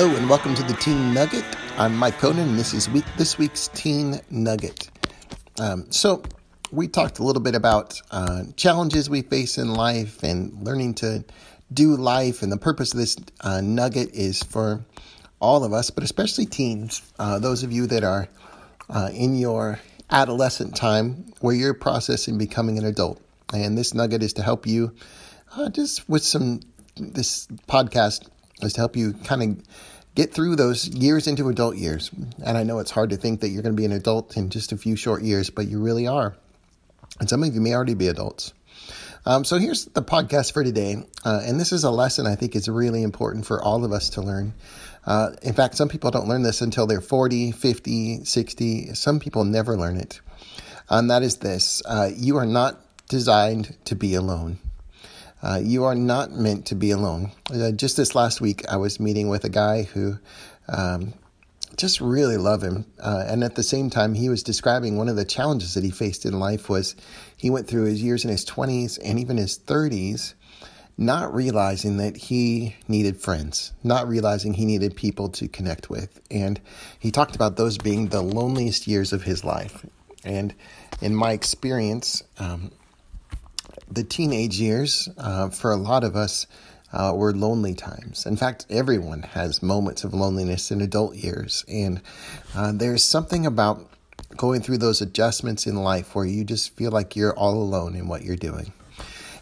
Hello and welcome to the Teen Nugget. I'm Mike Conan, and this is week this week's Teen Nugget. Um, so, we talked a little bit about uh, challenges we face in life and learning to do life. And the purpose of this uh, nugget is for all of us, but especially teens, uh, those of you that are uh, in your adolescent time where you're processing becoming an adult. And this nugget is to help you uh, just with some, this podcast is to help you kind of get through those years into adult years. And I know it's hard to think that you're going to be an adult in just a few short years, but you really are. And some of you may already be adults. Um, so here's the podcast for today. Uh, and this is a lesson I think is really important for all of us to learn. Uh, in fact, some people don't learn this until they're 40, 50, 60. Some people never learn it. And that is this uh, you are not designed to be alone. Uh, you are not meant to be alone. Uh, just this last week, I was meeting with a guy who um, just really love him, uh, and at the same time, he was describing one of the challenges that he faced in life was he went through his years in his 20s and even his 30s not realizing that he needed friends, not realizing he needed people to connect with. And he talked about those being the loneliest years of his life. And in my experience, um, the teenage years, uh, for a lot of us, uh, were lonely times. In fact, everyone has moments of loneliness in adult years. And uh, there's something about going through those adjustments in life where you just feel like you're all alone in what you're doing.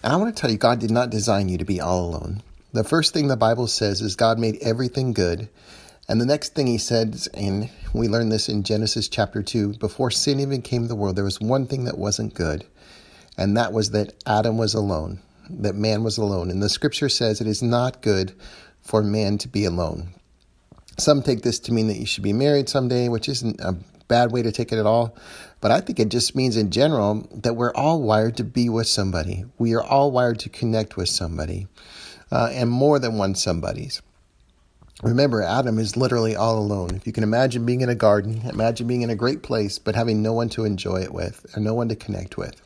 And I want to tell you, God did not design you to be all alone. The first thing the Bible says is God made everything good. And the next thing he said, and we learn this in Genesis chapter 2, before sin even came to the world, there was one thing that wasn't good and that was that Adam was alone, that man was alone. And the scripture says it is not good for man to be alone. Some take this to mean that you should be married someday, which isn't a bad way to take it at all. But I think it just means in general that we're all wired to be with somebody. We are all wired to connect with somebody, uh, and more than one somebody's. Remember, Adam is literally all alone. If you can imagine being in a garden, imagine being in a great place, but having no one to enjoy it with, or no one to connect with.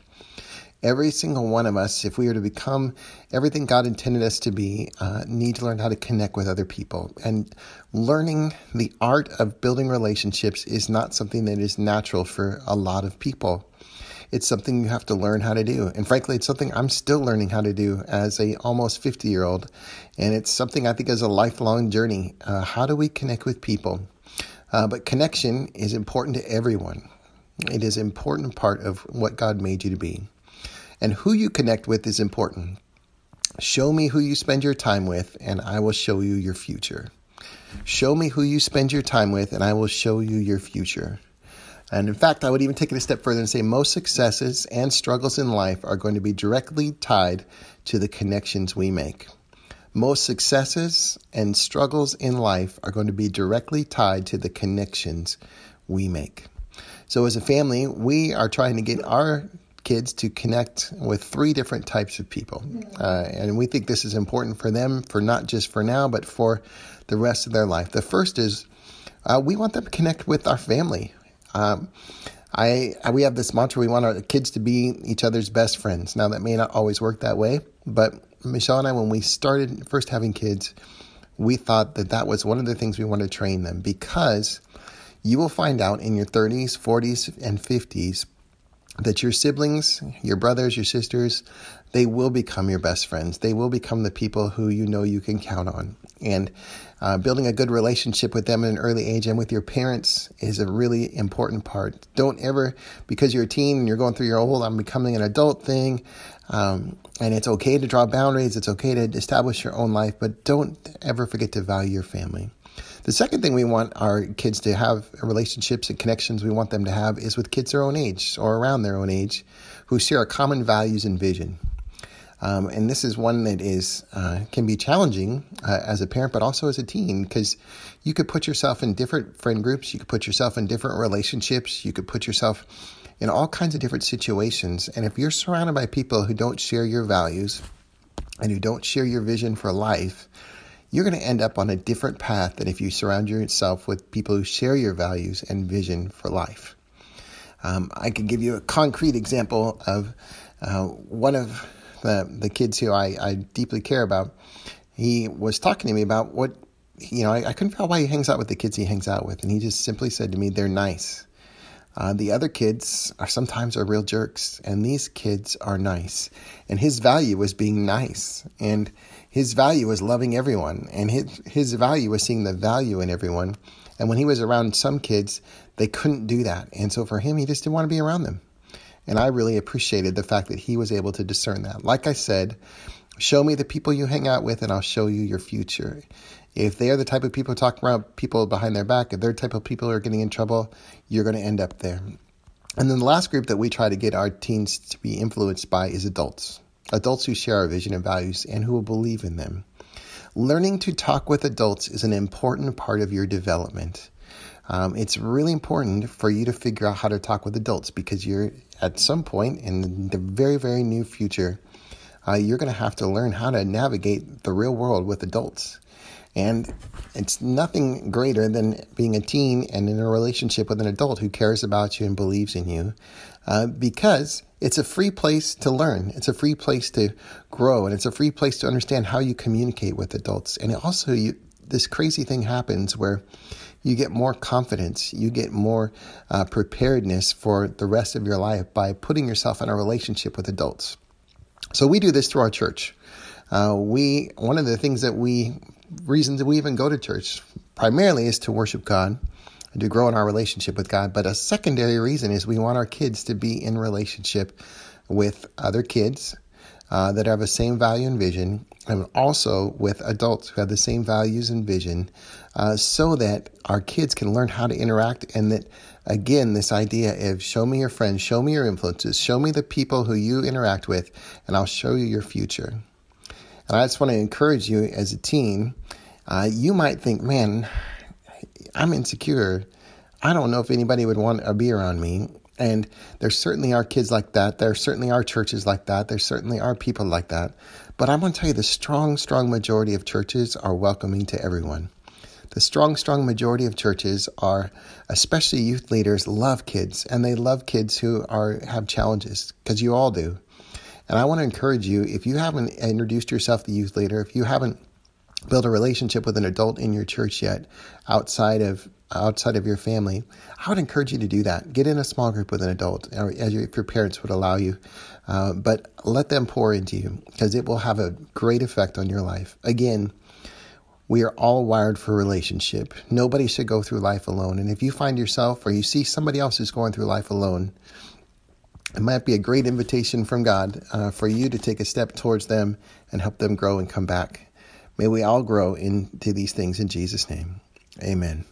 Every single one of us, if we are to become everything God intended us to be, uh, need to learn how to connect with other people. And learning the art of building relationships is not something that is natural for a lot of people. It's something you have to learn how to do. And frankly, it's something I'm still learning how to do as a almost 50 year old. And it's something I think is a lifelong journey. Uh, how do we connect with people? Uh, but connection is important to everyone. It is an important part of what God made you to be. And who you connect with is important. Show me who you spend your time with, and I will show you your future. Show me who you spend your time with, and I will show you your future. And in fact, I would even take it a step further and say most successes and struggles in life are going to be directly tied to the connections we make. Most successes and struggles in life are going to be directly tied to the connections we make. So, as a family, we are trying to get our kids to connect with three different types of people. Uh, and we think this is important for them, for not just for now, but for the rest of their life. The first is uh, we want them to connect with our family. Um, I, I, we have this mantra we want our kids to be each other's best friends. Now, that may not always work that way, but Michelle and I, when we started first having kids, we thought that that was one of the things we wanted to train them because you will find out in your 30s, 40s, and 50s that your siblings, your brothers, your sisters, they will become your best friends. They will become the people who you know you can count on. And uh, building a good relationship with them at an early age and with your parents is a really important part. Don't ever, because you're a teen and you're going through your whole I'm becoming an adult thing, um, and it's okay to draw boundaries, it's okay to establish your own life, but don't ever forget to value your family. The second thing we want our kids to have relationships and connections we want them to have is with kids their own age or around their own age who share our common values and vision. Um, and this is one that is uh, can be challenging uh, as a parent, but also as a teen, because you could put yourself in different friend groups, you could put yourself in different relationships, you could put yourself in all kinds of different situations. And if you're surrounded by people who don't share your values and who don't share your vision for life, you're going to end up on a different path than if you surround yourself with people who share your values and vision for life. Um, I can give you a concrete example of uh, one of the, the kids who I, I deeply care about. He was talking to me about what you know, I, I couldn't figure out why he hangs out with the kids he hangs out with. And he just simply said to me, they're nice. Uh, the other kids are sometimes are real jerks, and these kids are nice. And his value was being nice, and his value was loving everyone, and his his value was seeing the value in everyone. And when he was around some kids, they couldn't do that, and so for him, he just didn't want to be around them. And I really appreciated the fact that he was able to discern that. Like I said, show me the people you hang out with, and I'll show you your future. If they are the type of people talking around people behind their back, if they're the type of people who are getting in trouble, you're going to end up there. And then the last group that we try to get our teens to be influenced by is adults. Adults who share our vision and values and who will believe in them. Learning to talk with adults is an important part of your development. Um, it's really important for you to figure out how to talk with adults because you're at some point in the very, very near future, uh, you're going to have to learn how to navigate the real world with adults. And it's nothing greater than being a teen and in a relationship with an adult who cares about you and believes in you uh, because it's a free place to learn. It's a free place to grow and it's a free place to understand how you communicate with adults. And also, you, this crazy thing happens where you get more confidence, you get more uh, preparedness for the rest of your life by putting yourself in a relationship with adults. So we do this through our church. Uh, we one of the things that we reasons that we even go to church primarily is to worship God and to grow in our relationship with God. But a secondary reason is we want our kids to be in relationship with other kids uh, that have the same value and vision, and also with adults who have the same values and vision, uh, so that our kids can learn how to interact. And that, again, this idea of show me your friends, show me your influences, show me the people who you interact with, and I'll show you your future. And I just want to encourage you as a teen. Uh, you might think, man, I'm insecure. I don't know if anybody would want to be around me. And there certainly are kids like that. There certainly are churches like that. There certainly are people like that. But I'm going to tell you the strong, strong majority of churches are welcoming to everyone. The strong, strong majority of churches are, especially youth leaders, love kids and they love kids who are have challenges because you all do. And I want to encourage you if you haven't introduced yourself to youth leader, if you haven't built a relationship with an adult in your church yet outside of outside of your family, I would encourage you to do that. Get in a small group with an adult, or as your, if your parents would allow you. Uh, but let them pour into you because it will have a great effect on your life. Again, we are all wired for relationship. Nobody should go through life alone. And if you find yourself or you see somebody else who's going through life alone, it might be a great invitation from God uh, for you to take a step towards them and help them grow and come back. May we all grow into these things in Jesus' name. Amen.